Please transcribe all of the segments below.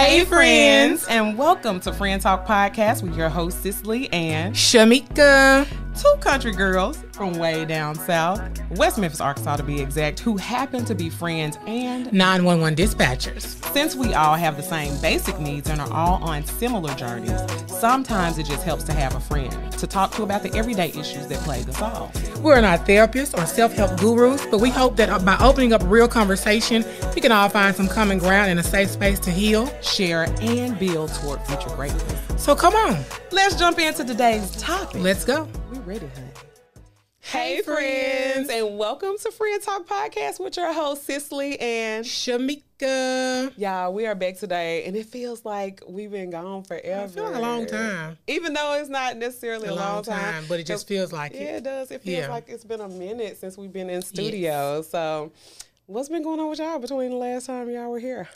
Hey, friends. and welcome to Friend Talk Podcast with your host Cicely and Shamika. Two country girls from way down south, West Memphis, Arkansas to be exact, who happen to be friends. And 911 dispatchers. since we all have the same basic needs and are all on similar journeys, sometimes it just helps to have a friend to talk to about the everyday issues that plague us all. We're not therapists or self help gurus, but we hope that uh, by opening up a real conversation, we can all find some common ground and a safe space to heal. Share and build toward future greatness. So come on, Let's jump into today's topic. let's go. We ready, honey. Hey, friends, and welcome to Friend Talk Podcast with your host, Cicely. And Shamika. y'all, we are back today, and it feels like we've been gone forever. I feel like a long time. Even though it's not necessarily a, A long time, but it just feels like Yeah, it. it does. It feels Yeah. like it's been a minute since we've been in studio. So, what's been going on with y'all between the last time y'all were here?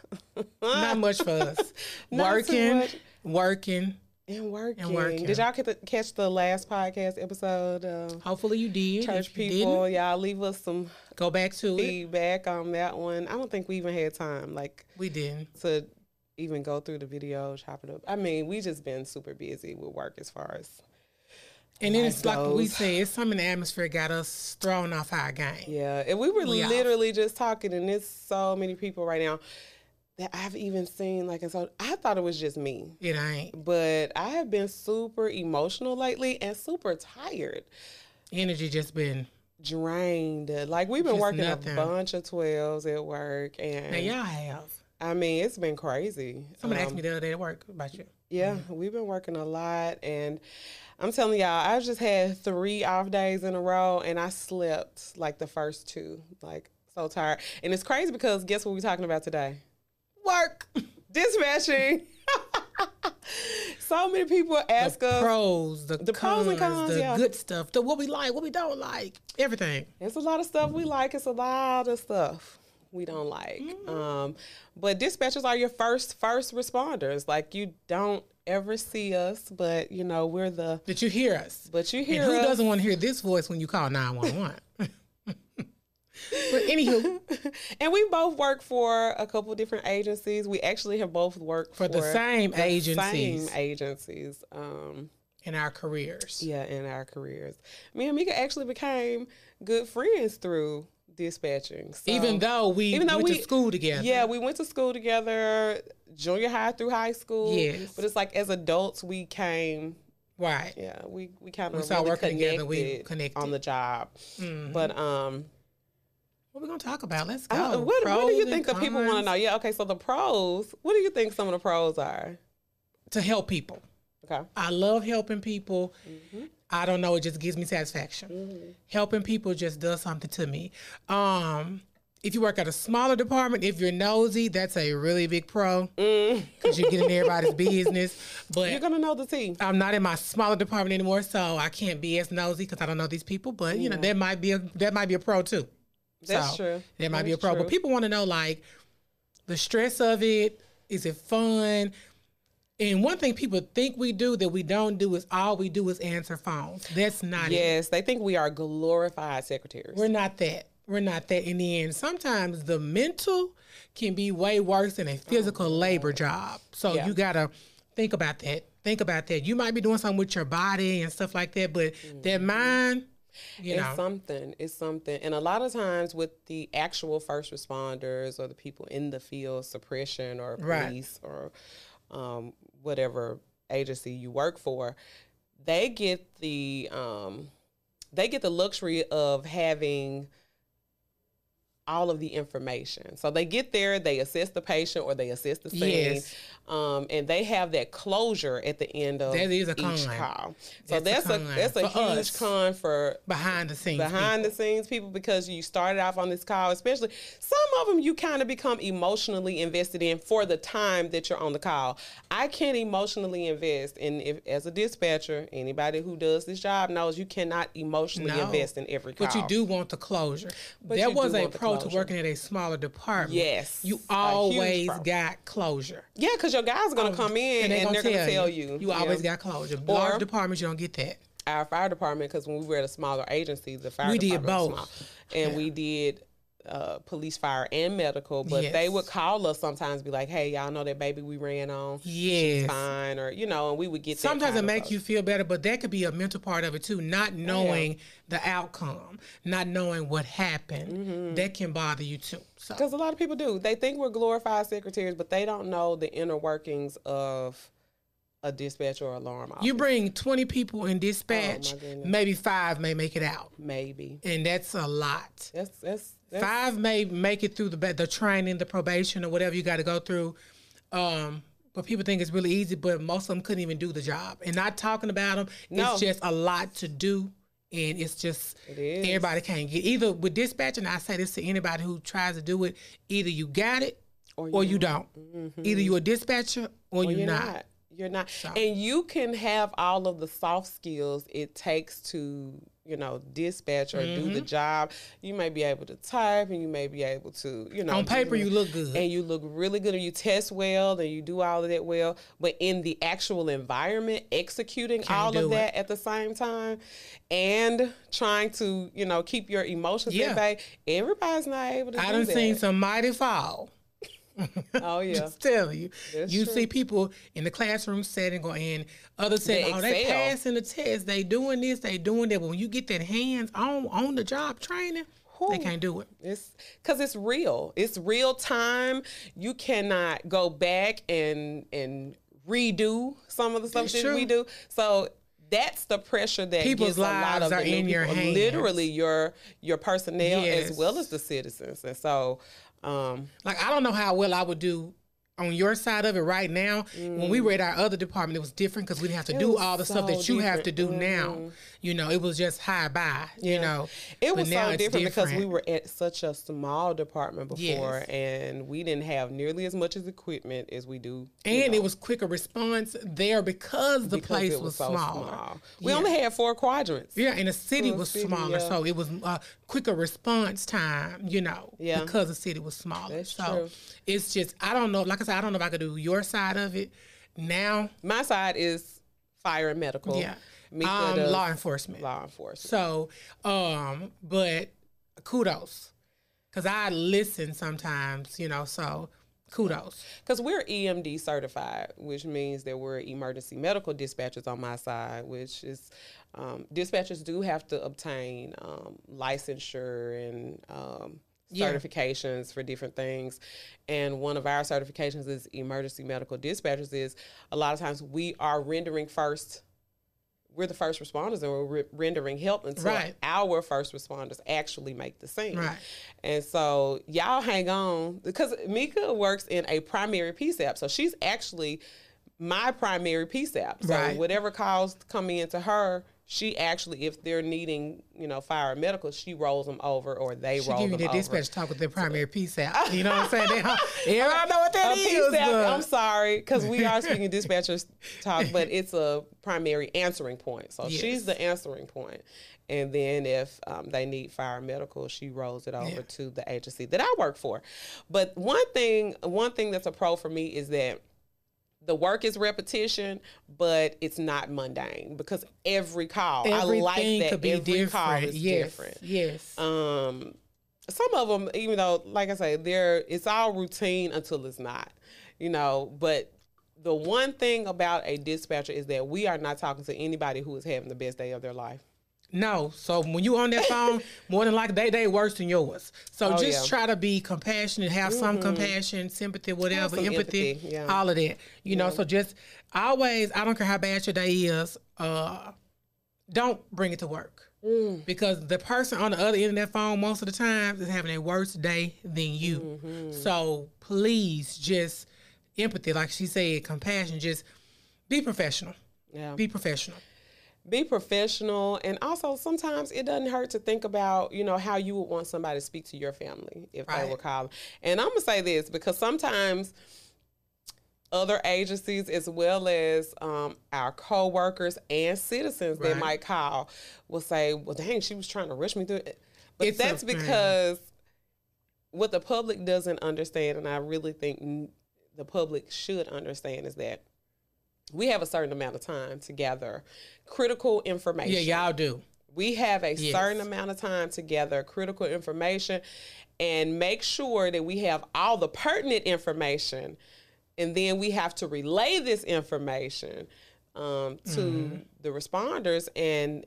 Not much for us. Not too working, much. working. And working. Did y'all catch the last podcast episode? Uh, Hopefully you did. church you people, didn't, y'all leave us some go back to it. feedback on that one. I don't think we even had time like We didn't. to even go through the video, chop it up. I mean, we just been super busy with work as far as And then it's like we say, it's something in the atmosphere got us thrown off our game. yeah. And we were We off. literally just talking, and there's so many people right now that I've even seen like, and so I thought it was just me, It ain't. but I have been super emotional lately and super tired. Energy just been Drained. Like we've been Just working nothing. a bunch of twelves at work, and now y'all have. I mean it's been crazy. Someone asked Um, me the other day at work about you. Yeah, we've been working a lot, and I'm telling y'all, I just had three off days in a row, and I slept like the first two, like so tired. And it's crazy because guess what we're talking about today? Work, dispatching. so many people ask the us. pros, the, the cons, pros and cons, the yeah. good stuff, the what we like, what we don't like, everything. It's a lot of stuff we like. It's a lot of stuff we don't like. Um, but dispatchers are your first first responders. Like you don't ever see us, but you know we're the. That you hear us. But you hear and who us. doesn't want to hear this voice when you call 911? but anywho, and we both work for a couple different agencies. We actually have both worked For for, the same the agencies. Same agencies. Um, in our careers. yeah, in our careers. Me and Mika actually became good friends through dispatching. So- Even though we Even though went we- to school together. Yeah, we went to school together, junior high through high school. Yes. But it's like as adults, we came. Right. Yeah, we we kind We of started really working together, we connected on the job. Mhm. But um, What are we gonna talk about? Let's go. Don't- what, what do you think the people want to know? Yeah, okay. So the pros. What do you think some of the pros are? To help people. Okay. I love helping people. Mm-hmm. I don't know, it just gives me satisfaction. Helping people just does something to me. Um, if you work at a smaller department, if you're nosy, that's a really big pro because you get in everybody's business. But you're gonna know the tea. I'm not in my smaller department anymore, so I can't be as nosy because I don't know these people. But you know, that might be a that might be a pro too. That's So, true. That might be a That's pro. true. But people want to know like the stress of it. Is it fun? And one thing people think we do that we don't do is all we do is answer phones. That's not it. Yes, they think we are glorified secretaries. We're not that. We're not that in the end. Sometimes the mental can be way worse than a physical labor job. So Oh, Yeah. you gotta think about that. Think about that. You might be doing something with your body and stuff like that, but that mm-hmm. mind, you it's know, something. It's something. And a lot of times with the actual first responders or the people in the field, suppression or Right. police or um, whatever agency you work for, they get the um, they get the luxury of having all of the information. So they get there, they assist the patient or they assist the scene, Yes. Um, and they have that closure at the end of That is a each con. call. So That's that's a a, that's a for huge us. con for behind the scenes. behind people. the scenes people because you started off on this call especially some of them you kind of become emotionally invested in for the time that you're on the call i can't emotionally invest in if as a dispatcher anybody who does this job knows you cannot emotionally No. invest in every call But you do want the closure. But there was a pro to working at a smaller department. Yes, You always got closure. yeah because your guys are going to oh, come in and, they they're going to tell you You always Yeah. got closure. Large Or- departments, you don't get that. our fire department because when we were at a smaller agency, the fire We did department was both. and we did uh, police, fire, and medical, but they would call us sometimes, be like, "Hey, y'all know that baby we ran on, Yes. fine," or you know, and we would get. Sometimes it of make you feel better, but that could be a mental part of it too. Not knowing the outcome, not knowing what happened, Mm-hmm. that can bother you too. So Because a lot of people do. They think we're glorified secretaries, but they don't know the inner workings of a dispatch or alarm officer. you bring twenty people in dispatch, Oh, maybe five may make it out, Maybe. and that's a lot. That's that's, that's Five may make it through the the training, the probation, or whatever you got to go through. Um, but people think it's really easy, but most of them couldn't even do the job. And not talking about them, No. it's just a lot to do, and it's just It everybody can't get either with dispatching. I say this to anybody who tries to do it: either you got it Or or you you, don't. Either you're a dispatcher or, Or you're, you're not. not. You're not. And you can have all of the soft skills it takes to, you know, dispatch or do Mm-hmm. the job. You may be able to type and you may be able to, you know, On paper, you look good. and you look really good and you test well and you do all of that well. But in the actual environment, executing all do of it. that at the same time and trying to, you know, keep your emotions Yeah. at bay, everybody's not able to I do done that. seen some mighty fall. oh yeah. Just telling you, That's you true. see people in the classroom setting or in other settings. Oh, they passing the test. They doing this. They doing that. But when you get that hands on on the job training, they can't do it. It's because it's real. It's real time. You cannot go back and and redo some of the stuff that we do. So that's the pressure that People's gets a lot lives of the are in your hands. literally your your personnel as well as the citizens. And so, um, Like I don't know how well I would do on your side of it right now. When we were at our other department, it was different because we didn't have to do Mm. all the stuff that you have to do different. now. You know, it was just high by. You know, It was so it's different, because we were at such a small department before, Yes. and we didn't have nearly as much as equipment as we do. and know, it was quicker response there because the because place it was, so smaller. small. We Yeah. only had four quadrants. Yeah, and the city was city, smaller, yeah. so it was uh, quicker response time. You know, Yeah. because the city was smaller. That's so true. It's just I don't know. Like I said, I don't know if I could do your side of it now. My side is fire and medical. Yeah, um, law enforcement. law enforcement. So, um, but kudos, because I listen sometimes. You know, so kudos. Because we're EMD certified, which means that we're emergency medical dispatchers on my side, which is um, dispatchers do have to obtain um, licensure and um, Yeah. certifications for different things. And one of our certifications is emergency medical dispatchers. Is a lot of times we are rendering first. We're the first responders, and we're re- rendering help until Right. our first responders actually make the scene. Right. And so y'all hang on because Mika works in a primary PSAP. So she's actually my primary PSAP. So Right. whatever calls come in to her, she actually, if they're needing, you know, fire medical, she rolls them over or they She roll give you them the over. dispatch talk with their primary out. You know what I'm saying? They, everybody know what that is. PSAP, I'm sorry, because we are speaking dispatchers talk, but it's a primary answering point. So Yes. she's the answering point. And then if um, they need fire medical, she rolls it over Yeah. to the agency that I work for. But one thing, one thing that's a pro for me is that the work is repetition, but it's not mundane because every call, I like that could be every call different. is yes. different Yes. um some of them even though like i say they're it's all routine until it's not you know but the one thing about a dispatcher is that we are not talking to anybody who is having the best day of their life No. So when you on that phone, more than likely they they worse than yours. So Oh, just yeah. Mm-hmm. try to be compassionate, have some compassion, sympathy, whatever, empathy, empathy, yeah. all of that. You know, so just always, I don't care how bad your day is, uh, don't bring it to work. Mm. Because the person on the other end of that phone most of the time is having a worse day than you. Mm-hmm. So please just empathy, like she said, compassion, just be professional. yeah Be professional. Be professional and also sometimes it doesn't hurt to think about you know how you would want somebody to speak to your family if they Right. were calling. And i'm gonna say this because sometimes other agencies as well as um, our co-workers and citizens that might call will say well dang she was trying to rush me through it. But It's that's because what the public doesn't understand and i really think the public should understand is that we have a certain amount of time to gather critical information. Yeah, y'all do. We have a Yes. certain amount of time to gather critical information and make sure that we have all the pertinent information. And then we have to relay this information um, to Mm-hmm. the responders. And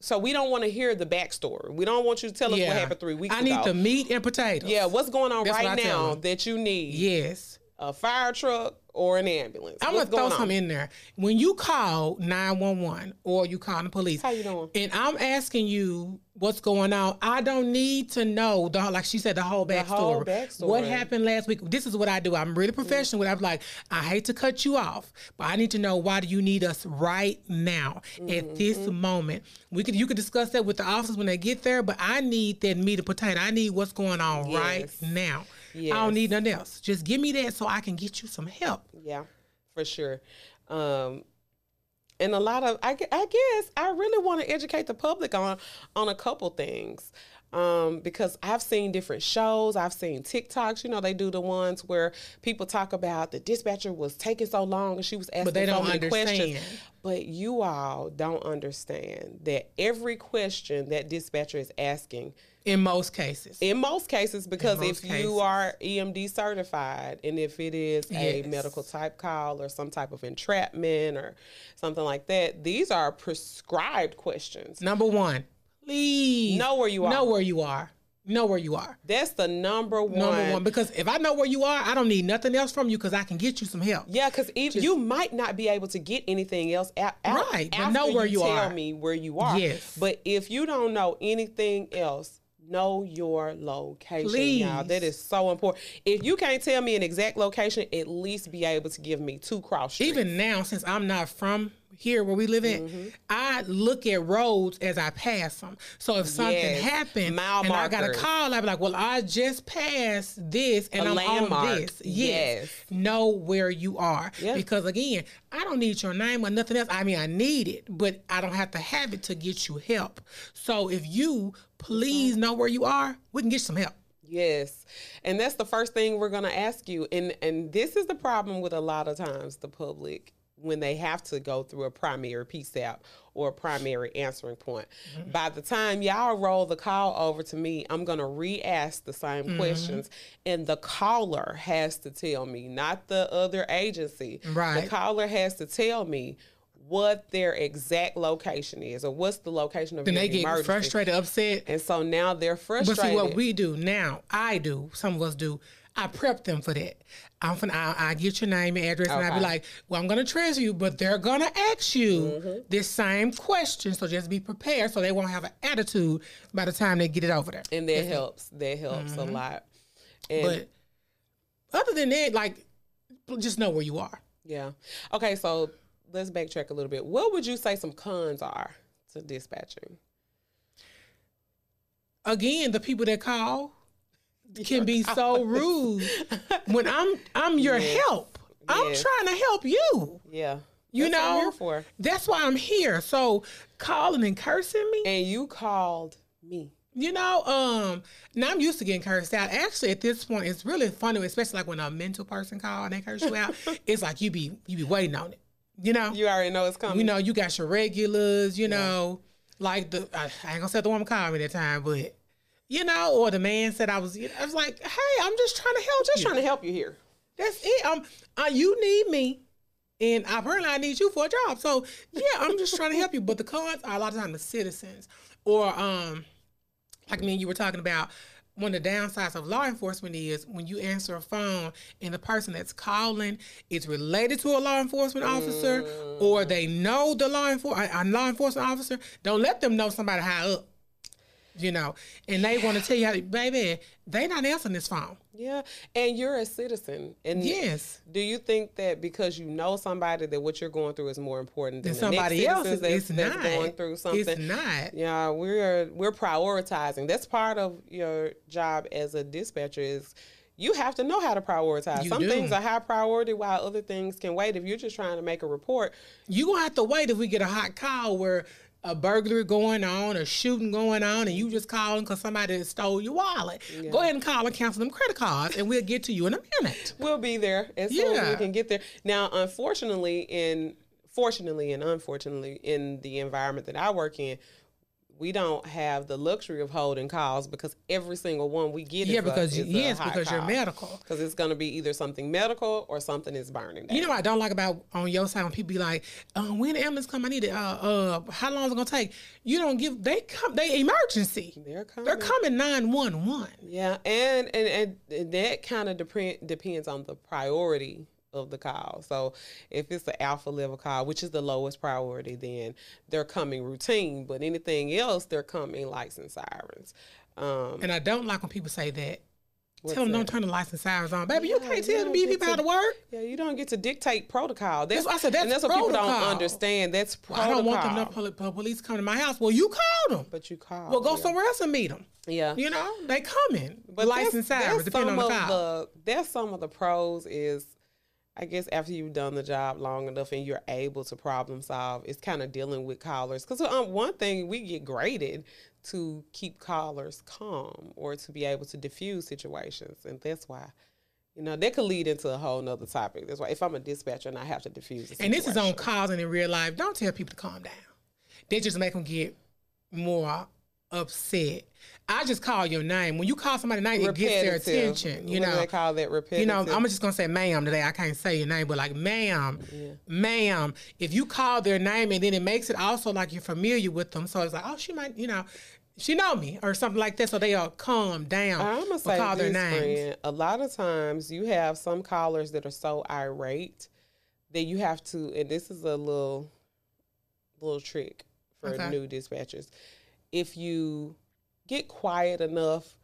so we don't want to hear the backstory. We don't want you to tell us what happened three weeks I ago. I need the meat and potatoes. yeah, what's going on That's right now that you need? Yes. A fire truck or an ambulance? I'm What's gonna throw something in there. When you call 911 or you call the police, How you doing? and I'm asking you what's going on, I don't need to know the like she said the whole backstory. whole backstory. What happened last week? This is what I do. I'm really professional. With I'm like, I hate to cut you off, but I need to know why do you need us right now at this Mm-hmm. moment. We could you could discuss that with the officers when they get there, but I need that meat and potato. I need what's going on right Yes. I don't need nothing else. Just give me that so I can get you some help. Yeah, for sure. Um, and a lot of, I, I guess, I really want to educate the public on on a couple things. Um, because I've seen different shows, I've seen TikToks. You know, they do the ones where people talk about the dispatcher was taking so long and she was asking they so don't many questions. But you all don't understand that every question that dispatcher is asking In most cases. in most cases, because In if most you are EMD certified and if it is a Yes. medical type call or some type of entrapment or something like that, these are prescribed questions. Number one, please Know where you are. Know where you are. Know where you are. That's the number one. Number one, because if I know where you are, I don't need nothing else from you because I can get you some help. Yeah, because even you might not be able to get anything else out, out Right, but know where you tell are. me where you are. Yes. But if you don't know anything else, know your location, y'all. That is so important. If you can't tell me an exact location, at least be able to give me two cross streets. Even now, since I'm not from here where we live in, Mm-hmm. I look at roads as I pass them. So if something Yes. happened Mile and I got a call, I'd be like, "Well, I just passed this and I'm landmark. on this." Yes. Yes. know where you are because again, I don't need your name or nothing else. I mean, I need it, but I don't have to have it to get you help. So if you please know where you are, we can get some help. Yes. And that's the first thing we're going to ask you. And and this is the problem with a lot of times the public when they have to go through a primary PSAP or a primary answering point. Mm-hmm. By the time y'all roll the call over to me, I'm going to re-ask the same mm-hmm. questions and the caller has to tell me, not the other agency. Right. The caller has to tell me what their exact location is or what's the location of And your they get emergency. frustrated, upset. And so now they're frustrated But see what we do now, I do, some of us do. I prep them for that. I'm finna, I, I get your name and address, and I be like, "Well, I'm gonna transfer you, but they're gonna ask you Mm-hmm. this same question, so just be prepared, so they won't have an attitude by the time they get it over there." and that helps. That helps a lot. And Mm-hmm. But other than that, like, just know where you are. yeah, okay. So let's backtrack a little bit. What would you say some cons are to dispatching? Again, the people that call can be so rude. when I'm I'm your help, I'm trying to help you. Yeah, You That's what I'm know, that's why I'm here. So calling and cursing me, And you called me. you know, um, now I'm used to getting cursed out. Actually, at this point, it's really funny, especially like when a mental person call and they curse you out. it's like you be you be waiting on it. You know, You already know it's coming. you know, you got your regulars. You know, like the I, I ain't gonna say the woman called me that time, but you know, or the man said I was. You know, I was like, hey, I'm just trying to help. just you. trying to help you here. That's it. Um, uh, you need me, and apparently I need you for a job. So yeah, I'm just trying to help you. But the cons are a lot of times the citizens, or um, like me and you were talking about. One of the downsides of law enforcement is when you answer a phone and the person that's calling is related to a law enforcement officer, or they know the law enforcement a law enforcement officer. Don't let them know somebody high up. You know, and they want to tell you, how, baby, they not answering this phone. Yeah, and you're a citizen. And Yes. do you think that because you know somebody that what you're going through is more important than than somebody else. that's, it's that's not going through something? It's not. Yeah, we're we're prioritizing. That's part of your job as a dispatcher is you have to know how to prioritize. You Some do. things are high priority while other things can wait. If you're just trying to make a report, you're gonna have to wait if we get a hot call where a burglary going on, a shooting going on, and you just calling because somebody stole your wallet. Go ahead and call and cancel them credit cards, and we'll get to you in a minute. we'll be there as soon as we can get there. Now, unfortunately, in fortunately and unfortunately in the environment that I work in, we don't have the luxury of holding calls because every single one we get Yeah, is because a, you, is a yes, because you're medical. Because it's going to be either something medical or something is burning. Down. You know what I don't like about on your side when people be like, um, "When the ambulance come, I need it. Uh, uh, how long is it gonna take?" You don't give. They come. They emergency. they're coming. They're coming nine one one. Yeah, and and, and, and that kind of depend depends on the priority of the call. So if it's the alpha level call, which is the lowest priority, then they're coming routine. But anything else, they're coming license sirens. Um, And I don't like when people say that. what's Tell them don't turn the lights and sirens on, baby. You can't you tell don't them these get people how to- to work. Yeah, you don't get to dictate protocol. That's, That's I said that's and that's what people don't understand. That's protocol. I don't want them po- police coming to my house. Well, you called them. But you call. Well, go yeah. somewhere else and meet them. Yeah. You know, they coming. But license that's, sirens, depending on the call. the that's some of the pros is I guess after you've done the job long enough and you're able to problem solve, it's kind of dealing with callers. Because um, one thing we get graded to keep callers calm or to be able to diffuse situations, and that's why. You know, that could lead into a whole nother topic. That's why if I'm a dispatcher and I have to diffuse And this is on calls and in real life. Don't tell people to calm down. They just make them get more upset. I just call your name. When you call somebody name, it gets their attention. You What know, they call that repetitive. you know. I'm just gonna say ma'am today. I can't say your name, but like ma'am, ma'am. If you call their name and then it makes it also like you're familiar with them, so it's like, oh, she might, you know, she know me or something like that. So they all calm down. I'm gonna say call this, their names. friend. A lot of times you have some callers that are so irate that you have to, and this is a little, little trick for Okay. new dispatchers. If you get quiet enough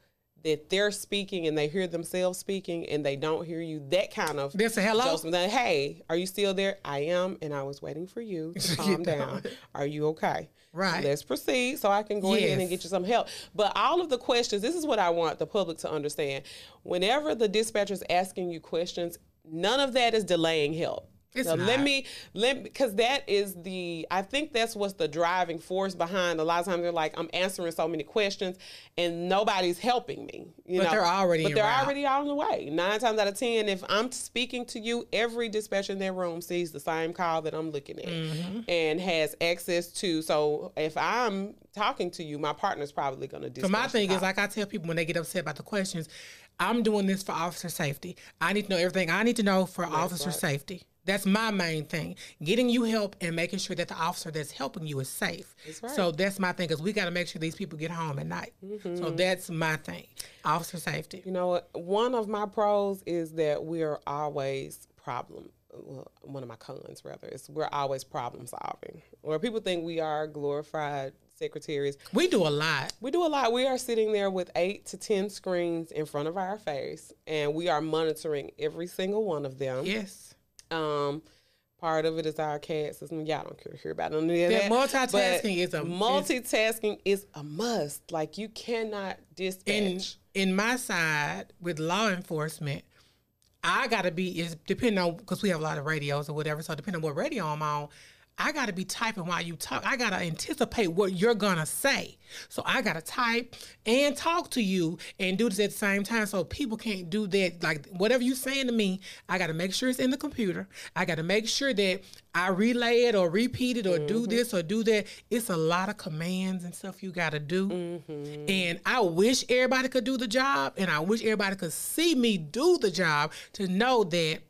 that they're speaking and they hear themselves speaking and they don't hear you, that kind of There's a hello. down. Hey, are you still there? I am, and I was waiting for you to calm down. Are you okay? Right. Let's proceed so I can go ahead and get you some help. But all of the questions, this is what I want the public to understand. Whenever the dispatcher is asking you questions, none of that is delaying help. It's So let me let because that is the I think that's what's the driving force behind a lot of times they're like I'm answering so many questions and nobody's helping me. You But know, they're already but they're route. already on the way. Nine times out of ten, if I'm speaking to you, every dispatcher in their room sees the same call that I'm looking at Mm-hmm. and has access to. So if I'm talking to you, my partner's probably going to. So my thing is, like I tell people when they get upset about the questions, I'm doing this for officer safety. I need to know everything I need to know for officer safety. That's my main thing. Getting you help and making sure that the officer that's helping you is safe. That's right. So that's my thing because we got to make sure these people get home at night. Mm-hmm. So that's my thing. Officer safety. You know what? One of my pros is that we are always problem. Well, one of my cons, rather, is we're always problem solving. Where people think we are glorified secretaries, We do a lot. we do a lot. We are sitting there with eight to ten screens in front of our face, and we are monitoring every single one of them. Yes. Um, part of it is our CAD system. Y'all don't care to hear about none of that. That multitasking but is a- multitasking is a must. Like you cannot in dispatch. in my side with law enforcement, I gotta be is depending on because we have a lot of radios or whatever. So depending on what radio I'm on, I gotta be typing while you talk. I gotta anticipate what you're gonna say. So I gotta type and talk to you and do this at the same time. So people can't do that. Like whatever you're saying to me, I gotta make sure it's in the computer. I gotta make sure that I relay it or repeat it or do mm-hmm. this or do that. It's a lot of commands and stuff you gotta do. Mm-hmm. And I wish everybody could do the job, and I wish everybody could see me do the job to know that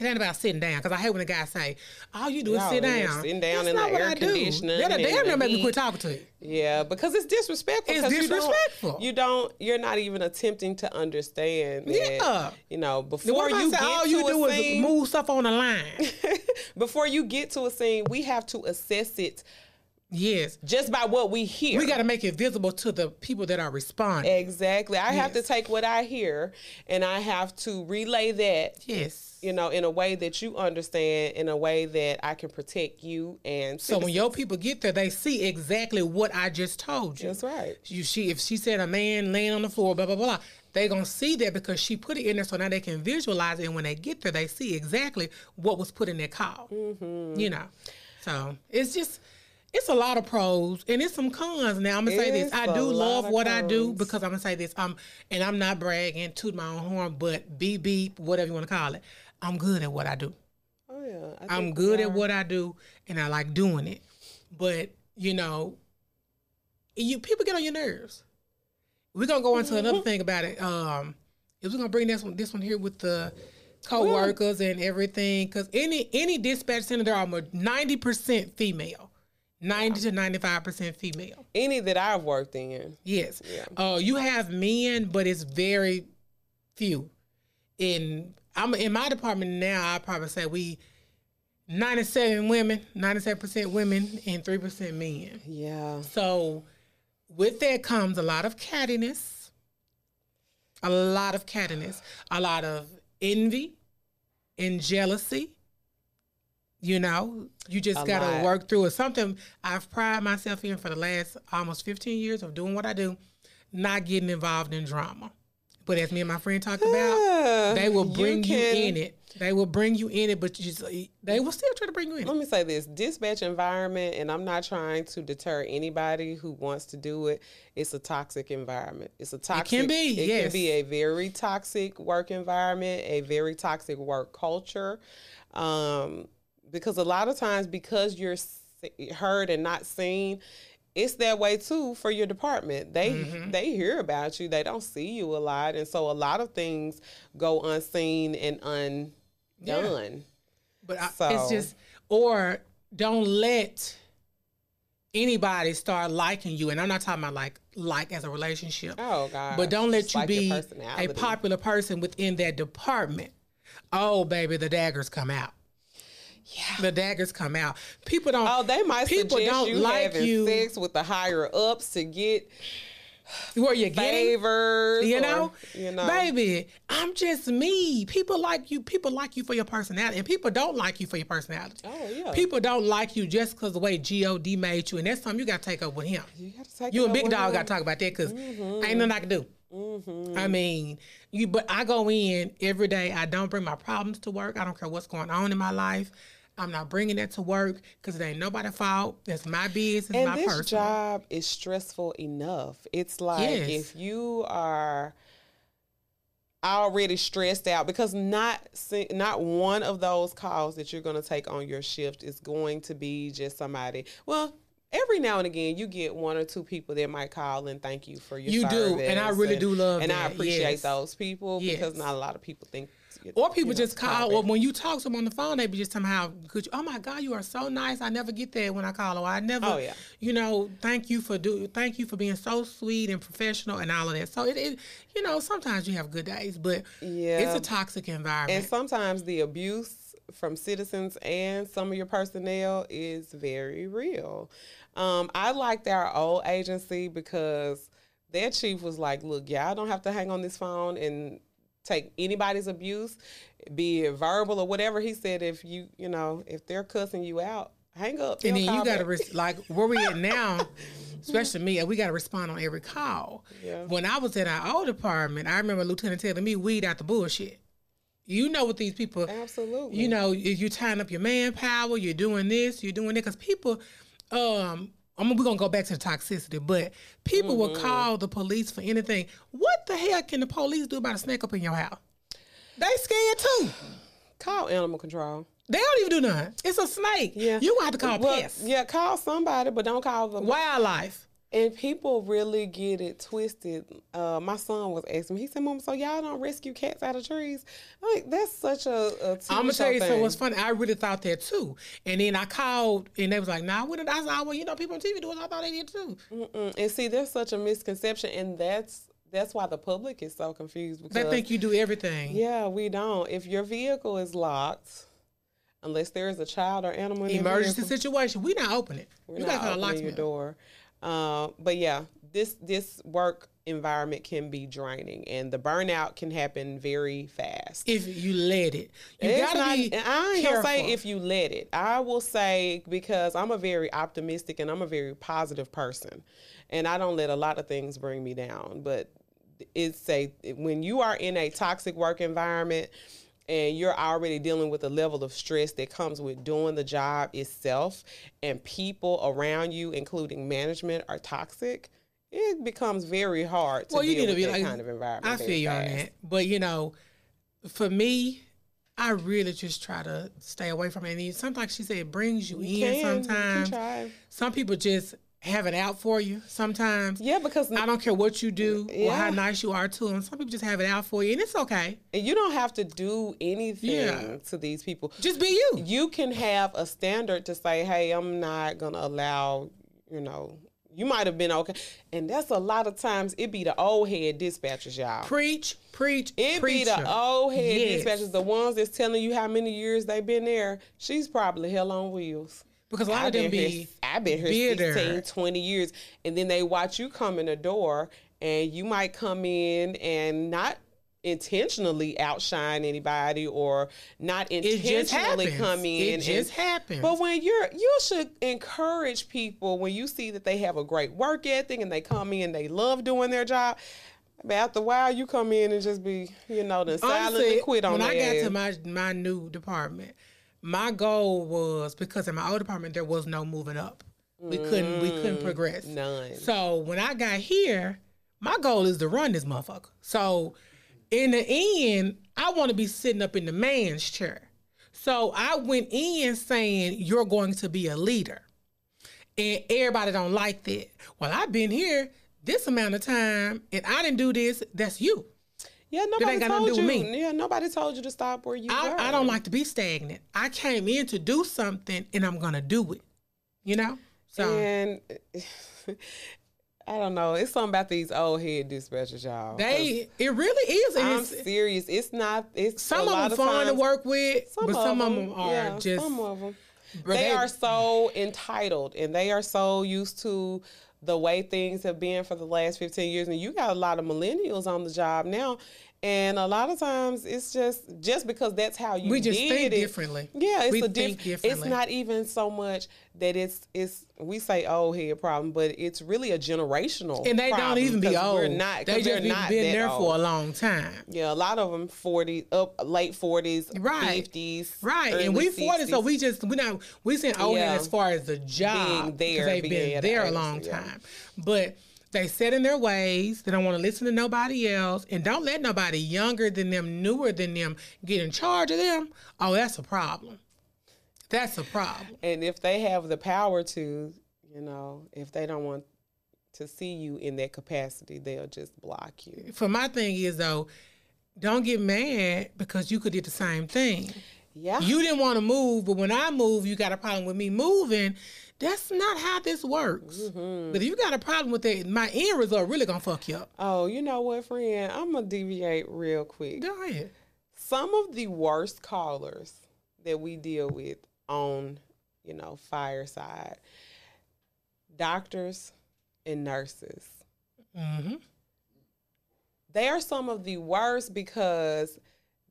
it ain't about sitting down. Because I hate when a guy say, "All you do is Y'all sit down." sitting down That's in not the what air I do. conditioning That'll and damn the near make me quit talking to you. Yeah, because it's disrespectful. It's 'cause you don't- disrespectful. You don't. You're not even attempting to understand. That, Yeah. You know, before what if I you say get all to you a do scene, is move stuff on the line? before you get to a scene, we have to assess it yes, just by what we hear. we got to make it visible to the people that are responding. exactly. I have to take what I hear, and I have to relay that. yes. You know, in a way that you understand, in a way that I can protect you and. So when your people get there, they see exactly what I just told you. That's right. You, she, if she said a man laying on the floor, blah blah blah, they gonna see that because she put it in there, so now they can visualize it. And when they get there, they see exactly what was put in their call. Mm-hmm. You know, so it's just. It's a lot of pros and it's some cons. Now I'm gonna say this: I do love what I do because I'm gonna say this. Um, and I'm not bragging, toot my own horn, but beep beep, whatever you want to call it. I'm good at what I do. Oh yeah. I I'm good at what I do and I like doing it. But, you know, you people get on your nerves. We're gonna go into another thing about it. Um, is we're gonna bring this one this one here with the co-workers and everything because any any dispatch center there are ninety percent female. 90 to 95% female. Any that I've worked in. Yes. Yeah. Uh, you have men, but it's very few. In I'm in my department now, I probably say we 97 women, 97% women, and 3% men. Yeah. So with that comes a lot of cattiness, a lot of cattiness, a lot of envy and jealousy. You know, you just got to work through it. Something I've prided myself in for the last almost 15 years of doing what I do, not getting involved in drama. But as me and my friend talked about, they will bring you, can, you, in it. They will bring you in it, but you just, they will still try to bring you in. Let me say this: dispatch environment, and I'm not trying to deter anybody who wants to do it. It's a toxic environment. It's a toxic. It can be. It yes. can be a very toxic work environment, a very toxic work culture, um, because a lot of times because you're heard and not seen it's that way too for your department. They mm-hmm. they hear about you. They don't see you a lot, and so a lot of things go unseen and undone. Yeah. But so. It's just or don't let anybody start liking you. And I'm not talking about like like as a relationship. Oh God! But don't let you like be a popular person within that department. Oh baby, the daggers come out. Yeah. The daggers come out. People don't. Oh, they might people don't you like having you. sex with the higher ups to get where you favors, you know, or, you know, baby. I'm just me. People like you. People like you for your personality, and people don't like you for your personality. Oh yeah. People don't like you just because the way God made you, and that's something you got to take up with him. You got to take. You and Big Dog got to talk about that because mm-hmm. ain't nothing I can do. Mm-hmm. I mean, you. But I go in every day. I don't bring my problems to work. I don't care what's going on in my life. I'm not bringing that to work because it ain't nobody's fault. That's my business. And my this personal. job is stressful enough. It's like yes. if you are already stressed out because not not one of those calls that you're going to take on your shift is going to be just somebody. Well, every now and again you get one or two people that might call and thank you for your you do and i really and, do love and that. i appreciate yes. those people yes. because not a lot of people think or people you know, just call, or when you talk to them on the phone, they be just somehow, could you, oh my God, you are so nice. I never get that when I call, or I never, oh, yeah. you know, thank you for do, thank you for being so sweet and professional and all of that. So it, it you know, sometimes you have good days, but yeah, it's a toxic environment. And sometimes the abuse from citizens and some of your personnel is very real. Um, I liked our old agency because their chief was like, look, y'all don't have to hang on this phone and take anybody's abuse, be it verbal or whatever. He said, if you, you know, if they're cussing you out, hang up. And then you got to res- like where we at now. especially me, we got to respond on every call. Yeah. When I was in our old department, I remember Lieutenant telling me, weed out the bullshit. You know what these people, absolutely. You know, you're tying up your manpower, you're doing this, you're doing it, because people, um, I mean, we're gonna go back to the toxicity, but people mm-hmm. will call the police for anything. What the hell can the police do about a snake up in your house? They scared too. Call animal control. They don't even do nothing. It's a snake. Yeah. You have to call well, pests. Yeah, call somebody, but don't call the wildlife. And people really get it twisted. Uh, my son was asking me. He said, "Mom, so y'all don't rescue cats out of trees?" I'm like that's such a. a I'm gonna tell you. Thing. So what's funny? I really thought that too. And then I called, and they was like, "Nah, what did I said, well, you know, people on TV do it. I thought they did too." Mm-mm. And see, there's such a misconception, and that's that's why the public is so confused because they think you do everything. Yeah, we don't. If your vehicle is locked, unless there is a child or animal in emergency situation, we not open it. We're you not gotta opening your door. Uh, but yeah, this this work environment can be draining, and the burnout can happen very fast if you let it. You it's gotta not, be. I ain't careful. gonna say if you let it. I will say because I'm a very optimistic and I'm a very positive person, and I don't let a lot of things bring me down. But it's a when you are in a toxic work environment and you're already dealing with a level of stress that comes with doing the job itself and people around you including management are toxic it becomes very hard to well, you deal need to be that like, kind of environment i feel you on that but you know for me I really just try to stay away from it. And sometimes she said it brings you, you in can, sometimes. Some people just have it out for you sometimes. Yeah, because I don't care what you do or how nice you are to them. Some people just have it out for you, and it's okay. and you don't have to do anything Yeah. to these people. Just be you. You can have a standard to say, "Hey, I'm not gonna allow," you know. You might have been okay, and that's a lot of times. It be the old head dispatchers, y'all. Preach, preach, It be the old head Yes. dispatchers, the ones that's telling you how many years they've been there. She's probably hell on wheels. Because a lot I've of them be here, I've been here bitter. 16, 20 years. And then they watch you come in the door and you might come in and not intentionally outshine anybody or not intentionally come in. It just and, happens. But when you're, you should encourage people when you see that they have a great work ethic and they come in, they love doing their job. But after a while, you come in and just be, you know, the silent quit on that. when I got ass. to my my new department, my goal was because in my old apartment there was no moving up. We couldn't we couldn't progress. Mm, None. So when I got here, my goal is to run this motherfucker. So in the end, I want to be sitting up in the man's chair. So I went in saying you're going to be a leader. And everybody don't like that. Well, I've been here this amount of time and I didn't do this, that's you. Yeah, nobody told to you. me. Yeah, nobody told you to stop where you were. I, don't like to be stagnant. I came in to do something and I'm gonna do it. You know? So And I don't know. It's something about these old head dispatchers, y'all. they it really is. I'm it's, serious. It's not. It's some a of lot them fun to work with, but some of them are yeah, just some of them. but They are so entitled, and they are so used to the way things have been for the last 15 years. And you got a lot of millennials on the job now, and a lot of times it's just just because that's how you we just did think it. differently. Yeah, it's we a think diff- It's not even so much that it's it's we say old head problem, but it's really a generational. and they don't even be old. We're not. they they're just not been there old. for a long time. Yeah, a lot of them 40 up late 40s, Right. 50s. Right, and we forty, so we just we're not we saying old Yeah. as far as the job Being there, they've being been there a long time, but they set in their ways. They don't want to listen to nobody else, and don't let nobody younger than them, newer than them, get in charge of them. Oh, that's a problem. That's a problem. and if they have the power to, you know, if they don't want to see you in that capacity, they'll just block you. For my thing is though, don't get mad because you could do the same thing. Yeah. You didn't want to move, but when I move, you got a problem with me moving. That's not how this works. Mm-hmm. But if you got a problem with it, my end result really gonna fuck you up. oh, you know what, friend? I'm to deviate real quick. Go ahead. Some of the worst callers that we deal with on, you know, fireside, doctors and nurses. hmm they are some of the worst because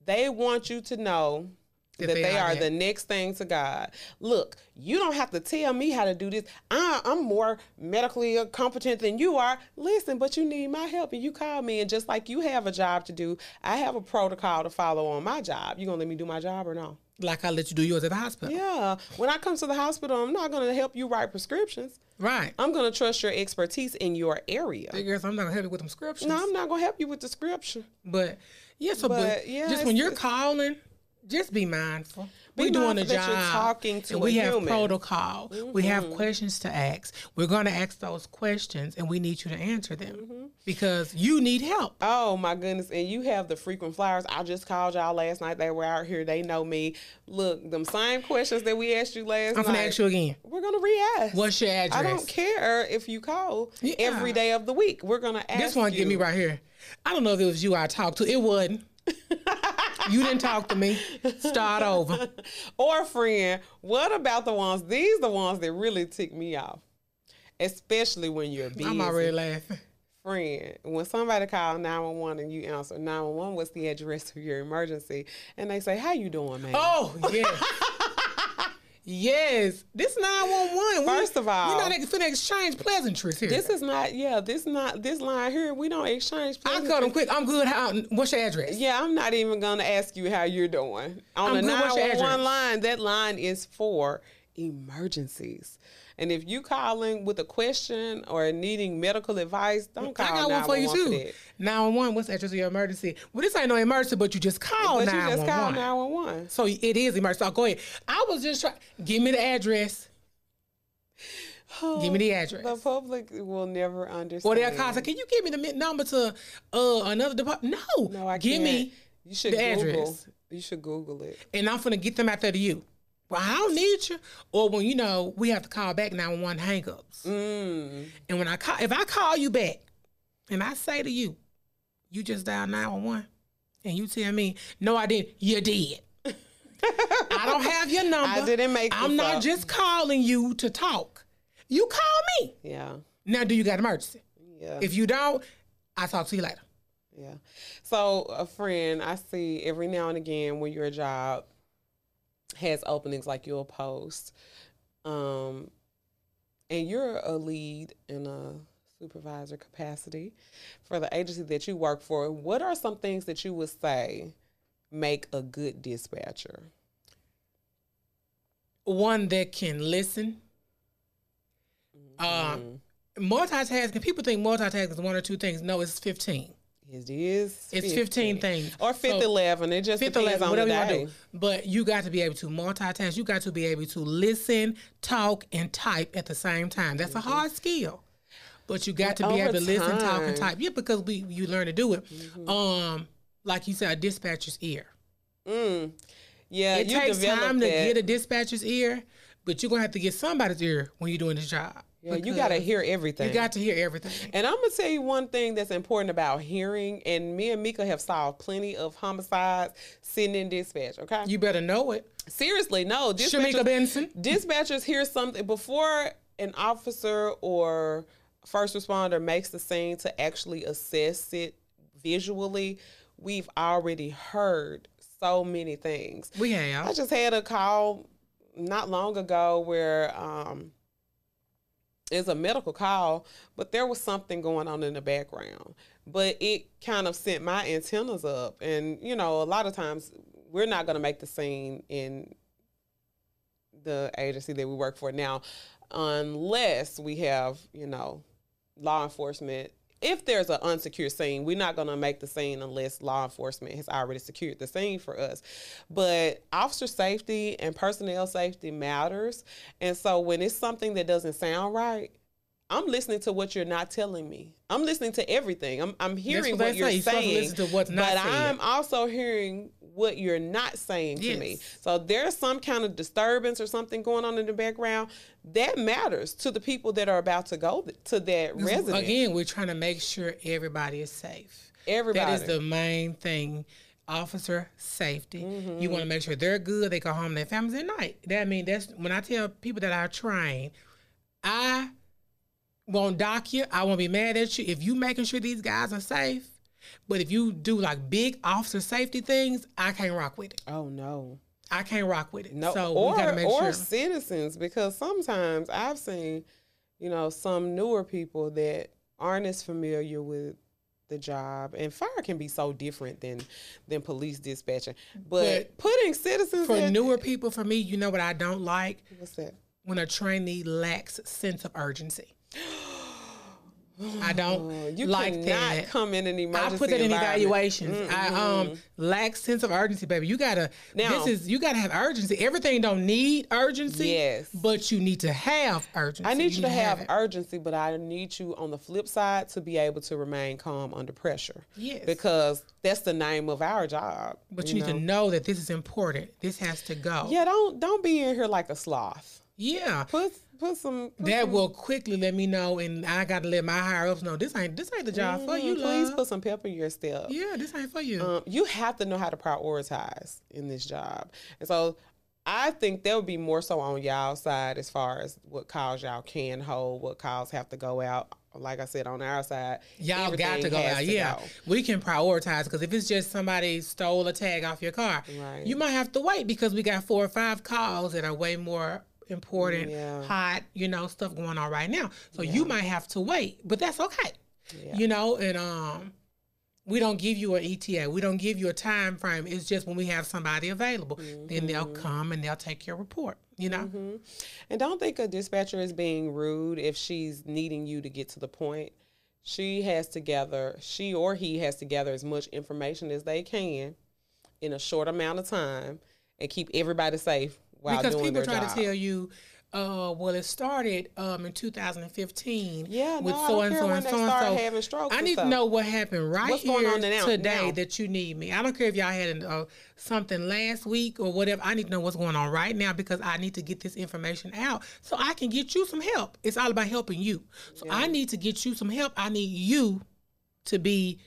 they want you to know that, they, are, that. the next thing to God. Look, you don't have to tell me how to do this. I, I'm more medically competent than you are. Listen, but you need my help, and you call me, and just like you have a job to do, I have a protocol to follow on my job. You gonna let me do my job or no? Like I let you do yours at the hospital. Yeah. When I come to the hospital, I'm not gonna help you write prescriptions. Right. I'm gonna trust your expertise in your area. I guess I'm not gonna help you with them scriptures. No, I'm not gonna help you with the scripture. But yeah, so but, But, yeah, just when you're calling, just be mindful. Be We're doing a job. you're talking to and a we have human. Mm-hmm. protocol. We have questions to ask. We're going to ask those questions, and we need you to answer them Mm-hmm. because you need help. Oh my goodness! And you have the frequent flyers. I just called y'all last night. They were out here. They know me. Look, them same questions that we asked you last night. I'm gonna ask you again. We're gonna re-ask. What's your address? I don't care if you call Yeah. every day of the week. We're gonna ask. This one you. get me right here. I don't know if it was you I talked to. It wasn't. you didn't talk to me. Start over. Or friend, what about the ones? These the ones that really tick me off, especially when you're busy. I'm already laughing. friend, when somebody calls 911 and you answer 911, what's the address of your emergency? And they say, how you doing, man? Oh yes. Yes, this nine one one. First of all- we're not finna exchange pleasantries here. This is not, yeah, this not, this line here, we don't exchange pleasantries. I cut them quick. I'm good. How? What's your address? Yeah, I'm not even gonna ask you how you're doing. On I'm the. What's your 911 line, that line is for emergencies. And if you calling with a question or needing medical advice, don't call I got one for you too. Nine one one. What's the address of your emergency? Well, this ain't no emergency, but you just call But you just call 911. So it is emergency. So go ahead. I was just trying. Give me the address. Give me the address. The public will never understand. Or they'll call Can you give me the number to uh, another department? No. No, I Give can't. me You should the Google. address. You should Google it. and I'm gonna get them out there to you. Well, I don't need you. Or when you know we have to call back 911 hangups. Mm. And when I call, if I call you back, and I say to you, you just dialed 911, and you tell me, no, I didn't. You did. I don't have your number. I didn't make I'm not up. just calling you to talk. You call me. Yeah. Now, do you got emergency? Yeah. If you don't, I'll talk to you later. Yeah. So a friend I see every now and again when you're a job has openings like you'll post, um, and you're a lead in a supervisor capacity for the agency that you work for. What are some things that you would say make a good dispatcher? One that can listen. Um, multitasking. People think multitasking is one or two things. No, it's 15. It is. It's 15 things. Or fifth, So- eleven. It just fifth, depends eleven, on whatever the you day. to do. But you got to be able to multitask. You got to be able to listen, talk, and type at the same time. That's a hard skill. But you got to be Mm-hmm. able to listen, talk, and. Mm-hmm. type. Yeah, because we you learn to do it. Um, like you said, a dispatcher's ear. Mm. Yeah, It you takes time to that. get a dispatcher's ear, but you're gonna have to get somebody's ear when you're doing this job. Yeah, you got to hear everything. You got to hear everything. And I'm gonna tell you one thing that's important about hearing. And me and Mika have solved plenty of homicides sitting in dispatch. Okay, You better know it. seriously, no. Shamika Dispatchers, Benson. dispatchers hear something before an officer or first responder makes the scene to actually assess it visually. We've already heard so many things. We have. I just had a call not long ago where um it's a medical call, but there was something going on in the background. But it kind of sent my antennas up. And, you know, a lot of times we're not going to make the scene in the agency that we work for now unless we have, you know, law enforcement. If there's an unsecured scene, we're not going to make the scene unless law enforcement has already secured the scene for us. But officer safety and personnel safety matters. And so when it's something that doesn't sound right, I'm listening to what you're not telling me. I'm listening to everything. I'm, I'm hearing what what, you're say. You're to saying. not but. I'm also hearing what you're not saying to me. So there's some kind of disturbance or something going on in the background that matters to the people that are about to go to that residence. Again, we're trying to make sure everybody is safe. Everybody. That is the main thing. Officer safety. You Mm-hmm. want to make sure they're good. They go home to their families at night. That I mean, that's when I tell people that I train, I won't dock you. I won't be mad at you if you making sure these guys are safe. But if you do like big officer safety things, I can't rock with it. oh no. I can't rock with it. No, so or we gotta make or sure. citizens because sometimes I've seen, you know, some newer people that aren't as familiar with the job, and fire can be so different than than police dispatching. But, But putting citizens For at, newer people, for me, you know what I don't like what's that? when a trainee lacks sense of urgency. I don't you like cannot that. come in an emergency. I put that in evaluations. I um lack sense of urgency, baby. You gotta Now- this is you gotta have urgency. Everything don't need urgency. Yes. But you need to have urgency. I need you to have it. urgency, but I need you on the flip side to be able to remain calm under pressure. Yes. Because that's the name of our job. But you, need to know that this is important. This has to go. Yeah, don't don't be in here like a sloth. Yeah. Put put some put That some- will quickly let me know, and I got to let my higher ups know this ain't this ain't the job for you, Mm, Please love. put some pep in your step. yeah, this ain't for you. Um, you have to know how to prioritize in this job, and so I think that would be more so on y'all side as far as what calls y'all can hold, what calls have to go out. Like I said, on our side, Y'all got to go out. to Yeah, go. we can prioritize because if it's just somebody stole a tag off your car, Right. you might have to wait because we got four or five calls that are way more important, Yeah. hot, you know, stuff going on right now. So you might have to wait, but that's okay. You know, and um, we don't give you an ETA. We don't give you a time frame. It's just when we have somebody available, then they'll Mm-hmm. come and they'll take your report. You know, And don't think a dispatcher is being rude if she's needing you to get to the point. She has to gather, she or he has to gather as much information as they can in a short amount of time and keep everybody safe while because people try job. to tell you, Uh, well, it started um in 2015. Yeah, with no, I so don't and care so when and so and so. I need to know what happened right What's here going on now- today now? that you need me. I don't care if y'all had an, uh, something last week or whatever. I need to know what's going on right now because I need to get this information out so I can get you some help. It's all about helping you. So I need to get you some help. I need you to be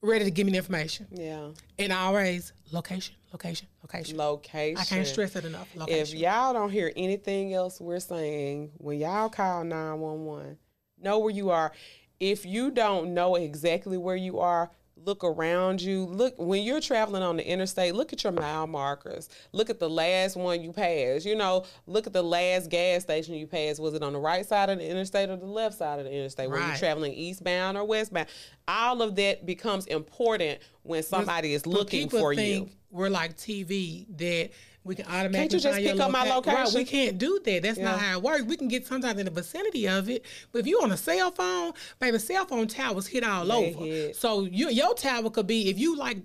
ready to give me the information. Yeah. And always location, location, location. Location. I can't stress it enough. If y'all don't hear anything else we're saying, when y'all call 911, know where you are. If you don't know exactly where you are, look around you. Look when you're traveling on the interstate, look at your mile markers. Look at the last one you passed. You know, look at the last gas station you passed. Was it on the right side of the interstate or the left side of the interstate? Were you traveling eastbound or westbound? All of that becomes important when somebody is looking for think you. We're like TV that we can automatically Can't you just pick up my loca- Right, location? we can't do that. That's not how it works. We can get sometimes in the vicinity of it, but if you on a cell phone, baby, cell phone towers hit all They over. hit. So you, your tower could be if you like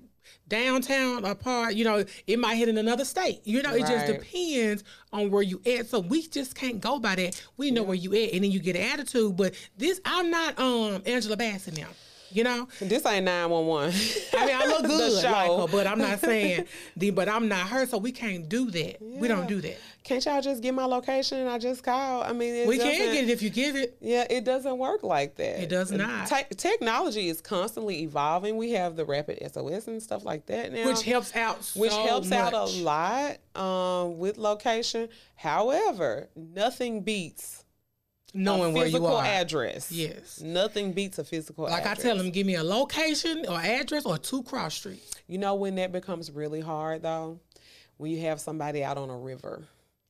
downtown or part, you know, it might hit in another state. You know, it just depends on where you at. So we just can't go by that. We know where you at, and then you get an attitude. But this, I'm not um Angela Bassett now. You know, This ain't 911. I mean, I look good like her, but I'm not saying the. But I'm not her, so we can't do that. We don't do that. Can't y'all just get my location and I just call? I mean, We can get it if you give it. Yeah, it doesn't work like that. It does not. Te- technology is constantly evolving. We have the rapid SOS and stuff like that now, Which helps out so which helps out a lot um, with location. However, nothing beats knowing where you physical are. address. Yes. Nothing beats a physical address. Like address. I tell them, give me a location or address or two cross streets. You know when that becomes really hard though? When you have somebody out on a river,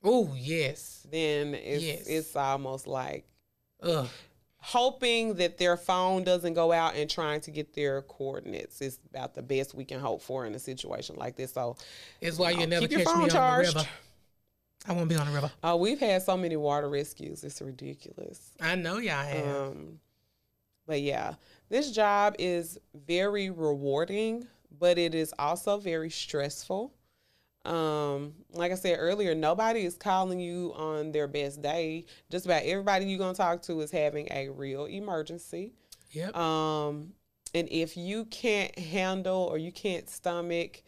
Oh yes. then it's Yes. it's almost like Ugh. hoping that their phone doesn't go out and trying to get their coordinates is about the best we can hope for in a situation like this. So It's why you know, never keep your catch phone me on the river. I won't be on the river. uh, we've had so many water rescues. It's ridiculous. I know y'all have. Um, but yeah, this job is very rewarding, but it is also very stressful. Um, like I said earlier, nobody is calling you on their best day. Just about everybody you're gonna talk to is having a real emergency. yep. Um, and if you can't handle or you can't stomach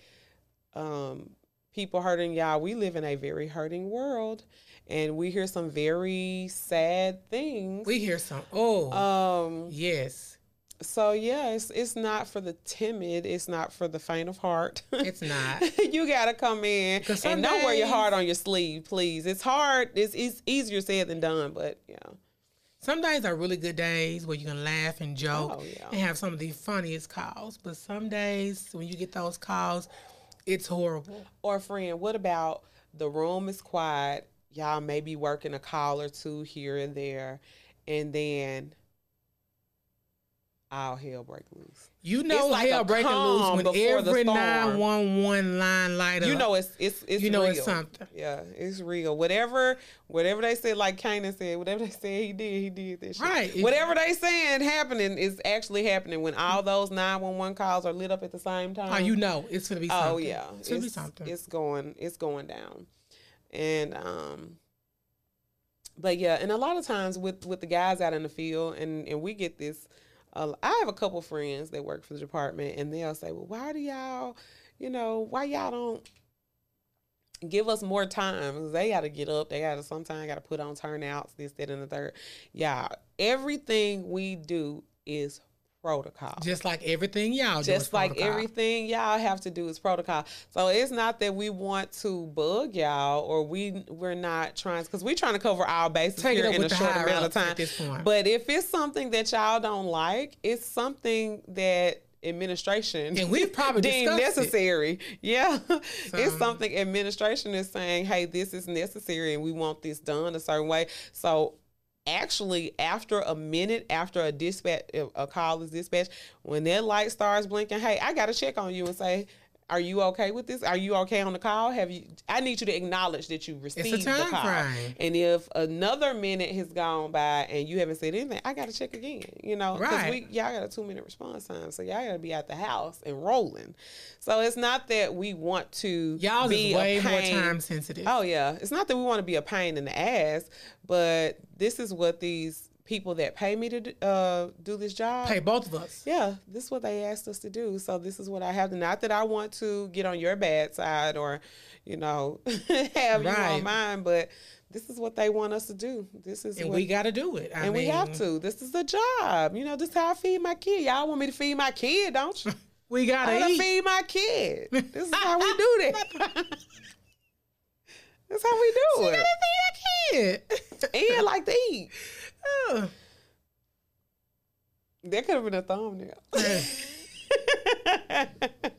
um, people hurting y'all, we live in a very hurting world, and we hear some very sad things. we hear some. Oh um, yes. so yeah, it's it's not for the timid. It's not for the faint of heart. It's not. you gotta come in and don't wear your heart on your sleeve, please. It's hard. It's, it's easier said than done, but yeah. Some days are really good days where you can laugh and joke Oh, yeah. and have some of the funniest calls. But some days when you get those calls, it's horrible. Or friend, what about the room is quiet? Y'all may be working a call or two here and there, and then all hell break loose. You know like hell breaking loose when every nine one one line light up. You know it's it's it's You know real. it's something. Yeah, it's real. Whatever whatever they said, like Kanan said, whatever they said he did, he did this. shit. Right. Whatever they saying happening is actually happening when all those nine one one calls are lit up at the same time. oh, you know it's gonna be something. Oh yeah, it's gonna be something. It's going, it's going down, and um, but yeah, and a lot of times with with the guys out in the field, and and we get this. Uh, I have a couple friends that work for the department, and they'll say, "Well, why do y'all, you know, why y'all don't give us more time? They got to get up. They got to sometimes got to put on turnouts, this, that, and the third. Yeah, everything we do is protocol just like everything y'all do. just like protocol. everything y'all have to do is protocol. So it's not that we want to bug y'all or we we're not trying because we're trying to cover our bases Take here in a the short amount of time. But if it's something that y'all don't like, it's something that administration And we've probably deemed discussed it. necessary. Yeah, it's something administration is saying, "Hey, this is necessary, and we want this done a certain way." So actually after a minute after a dispatch a call is dispatched when that light starts blinking hey i gotta check on you and say Are you okay with this? Are you okay on the call? Have you? I need you to acknowledge that you received the time call. frame. And if another minute has gone by and you haven't said anything, I got to check again. You know, because Right. we y'all got a two minute response time, so y'all got to be at the house and rolling. So it's not that we want to Y'all be is way more time sensitive. Oh yeah, it's not that we want to be a pain in the ass, but this is what these people that pay me to do, uh, do this job. Pay both of us. Yeah, this is what they asked us to do. So this is what I have to. Not that I want to get on your bad side or, you know, have you Right. on mine, but this is what they want us to do. This is And what, we got to do it. I and we have to. This is a job. You know, this is how I feed my kid. Y'all want me to feed my kid, don't you? We got I to gotta eat. feed my kid. This is how we do that. That's how we do it. We gotta feed a kid. And like to eat. Oh. That could have been a thumbnail.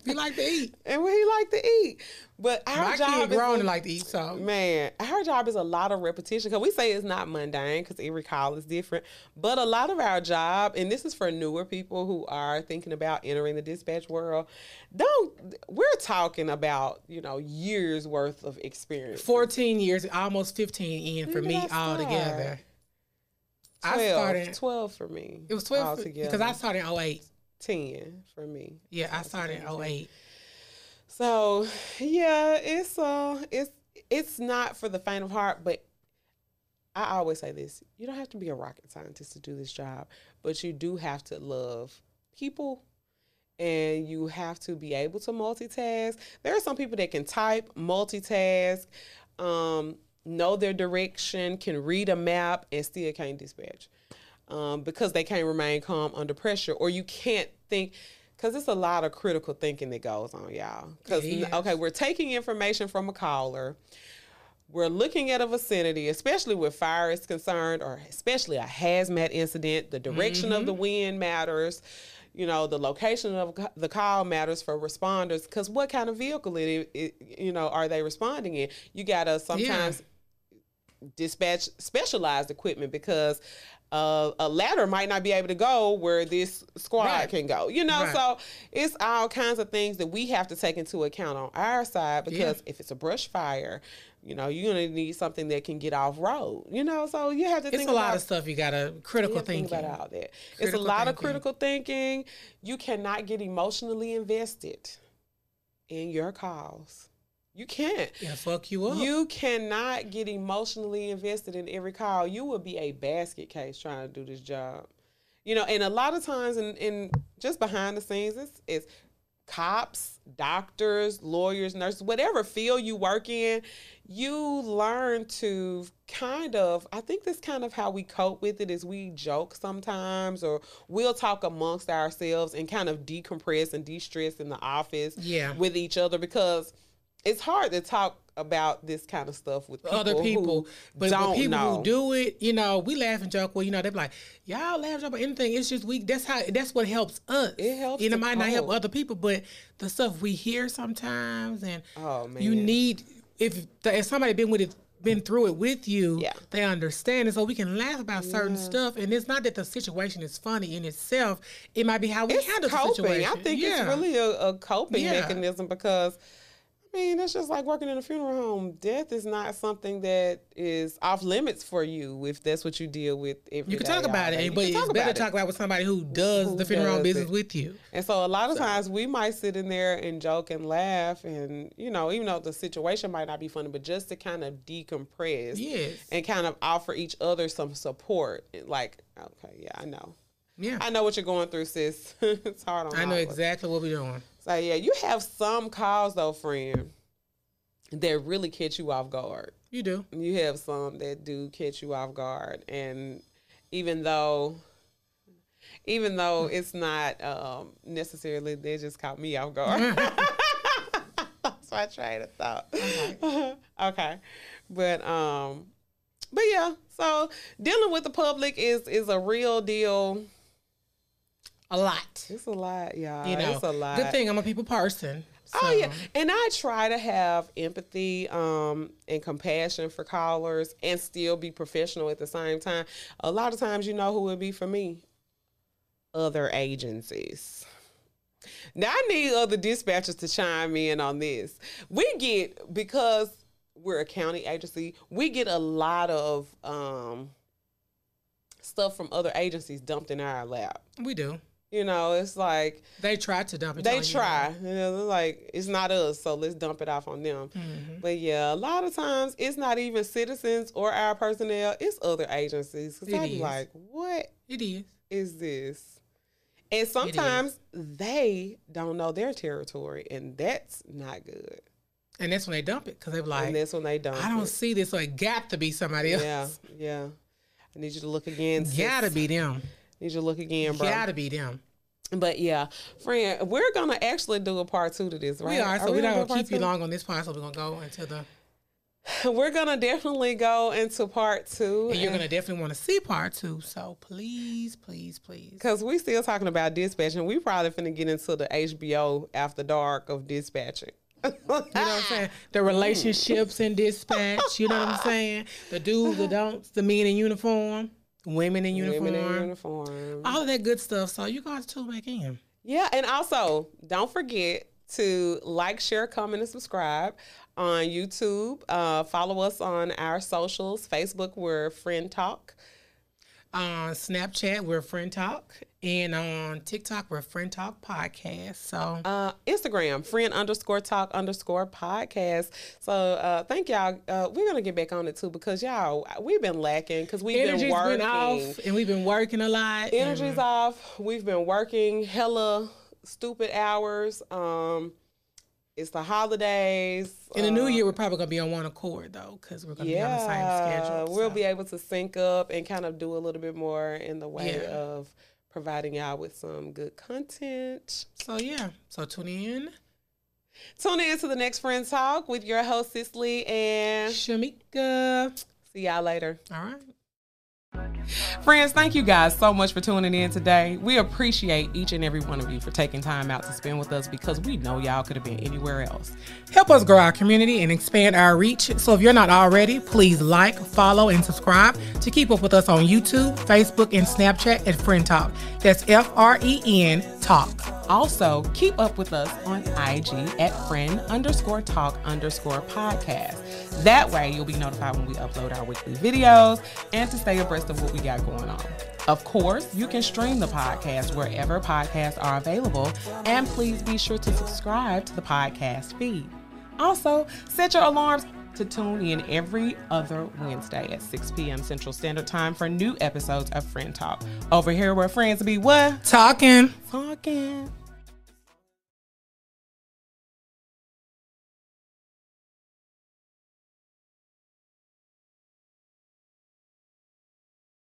he like to eat, and he like to eat. But our My job kid grown is, to like to eat. So man, our job is a lot of repetition because we say it's not mundane because every call is different. But a lot of our job, and this is for newer people who are thinking about entering the dispatch world, don't we're talking about you know years worth of experience. Fourteen years, almost fifteen in for me altogether. 12, I started 12 for me. It was 12 for, because I started in 08. 10 for me. Yeah, I started in 08. So, yeah, it's uh it's it's not for the faint of heart, but I always say this. You don't have to be a rocket scientist to do this job, but you do have to love people and you have to be able to multitask. There are some people that can type, multitask, um, know their direction, can read a map, and still can't dispatch um, because they can't remain calm under pressure, or you can't think. Because it's a lot of critical thinking that goes on, y'all. Because okay, we're taking information from a caller, we're looking at a vicinity, especially where fire is concerned, or especially a hazmat incident. The direction of the wind matters. You know, the location of the call matters for responders. Because what kind of vehicle it, it, you know, are they responding in? You gotta sometimes dispatch specialized equipment because uh, a ladder might not be able to go where this squad Right. can go. You know, Right. so it's all kinds of things that we have to take into account on our side because if it's a brush fire, you know, you're gonna need something that can get off road. You know, so you have to It's think a lot of stuff you got to critical have to think thinking. about all that. it's a Critical lot of critical thinking. You cannot get emotionally invested in your calls. You can't. Yeah, fuck you up. You cannot get emotionally invested in every call. You will be a basket case trying to do this job. You know, and a lot of times in, in just behind the scenes, it's, it's cops, doctors, lawyers, nurses, whatever field you work in, you learn to kind of, I think that's kind of how we cope with it is we joke sometimes or we'll talk amongst ourselves and kind of decompress and de-stress in the office Yeah. with each other because it's hard to talk about this kind of stuff with people other people, but don't people know. who do it, you know, we laugh and joke. Well, you know, they're like, y'all laugh and joke about anything. It's just we. That's how. That's what helps us. It helps You know, might not help other people, but the stuff we hear sometimes, and Oh, you need if if somebody been with it. Been through it with you, Yeah. they understand And so we can laugh about certain stuff. And it's not that the situation is funny in itself; it might be how we it's handle the coping. situation. I think yeah. it's really a, a coping Yeah. mechanism because I mean it's just like working in a funeral home. Death is not something that is off limits for you if that's what you deal with every You can talk about it, but it's talk better about to it. talk about with somebody who does Who the funeral home does business it. with you. And so a lot of times we might sit in there and joke and laugh and you know, even though the situation might not be funny, but just to kind of decompress Yes. and kind of offer each other some support. Like, okay, yeah, I know. Yeah. I know what you're going through, sis. it's hard on I know all of us. exactly what we're doing. So yeah, you have some calls though, friend, that really catch you off guard. You do. You have some that do catch you off guard, and even though, even though it's not um, necessarily, they just caught me off guard. That's my train of thought. okay, but um, but yeah. So dealing with the public is is a real deal. A lot. It's a lot, y'all. You know, it's a lot. good thing I'm a people person. Oh yeah, and I try to have empathy um, and compassion for callers, and still be professional at the same time. A lot of times, you know who would be for me? Other agencies. Now I need other dispatchers to chime in on this. We get because we're a county agency, we get a lot of um, stuff from other agencies dumped in our lap. We do. You know, it's like They try to dump it. they you. try. You know, they're like it's not us, so let's dump it off on them. Mm-hmm. But yeah, a lot of times it's not even citizens or our personnel; it's other agencies. Cause It I'm like, what It is. is this? And sometimes they don't know their territory, and that's not good. And that's when they dump it because they're like, and that's when they don't. I don't see this, so it got to be somebody else. Yeah, yeah. I need you to look again. Gotta be them. Need you look again, bro. Gotta be them. But yeah, friend, we're gonna actually do a part two to this, right? We are, so we we're not gonna gonna keep you long on this part. So we're gonna go into the. We're gonna definitely go into part two, And you're gonna definitely want to see part two. So please, please, please. because we still talking about dispatching. We probably finna get into the HBO after dark of dispatching. You know what I'm ah. saying? The mm. relationships in dispatch. You know what I'm saying? The do's, the don'ts, the men in uniform, women in uniform, Women in uniform. all of that good stuff. So you guys tune back in. Yeah, and also don't forget to like, share, comment, and subscribe on YouTube. Uh, follow us on our socials. Facebook, we're Fren Talk. On Snapchat, we're Fren Talk, and on TikTok, we're Fren Talk Podcast. So Uh, Instagram, friend underscore talk underscore podcast. So uh, thank y'all. Uh, we're gonna get back on it too because y'all we've been lacking because we've energy's been working. been off, and we've been working a lot. Energy's off. We've been working hella stupid hours. Um, it's the holidays. In the new Uh, year, we're probably gonna be on one accord though, because we're gonna be on the same schedule. We'll be able to sync up and kind of do a little bit more in the way Yeah. of providing y'all with some good content. So yeah, so tune in. Tune in to the next Fren Talk with your host Cicely and Shamika. see y'all later. All right. Friends, thank you guys so much for tuning in today. We appreciate each and every one of you for taking time out to spend with us because we know y'all could have been anywhere else. Help us grow our community and expand our reach. So if you're not already, please like, follow, and subscribe to keep up with us on YouTube, Facebook, and Snapchat at Fren Talk. That's F R E N Talk. Also, keep up with us on IG at friend underscore talk underscore podcast. That way, you'll be notified when we upload our weekly videos and to stay abreast of what we got going on. Of course, you can stream the podcast wherever podcasts are available, and please be sure to subscribe to the podcast feed. Also, set your alarms to tune in every other Wednesday at 6 p.m. Central Standard Time for new episodes of Fren Talk. Over here, where friends be what? Talking. Talking.